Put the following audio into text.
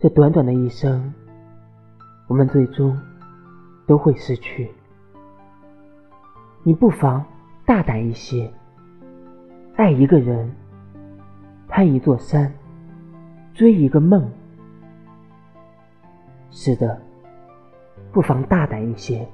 这短短的一生我们最终都会失去。你不妨大胆一些爱一个人攀一座山追一个梦。是的不妨大胆一些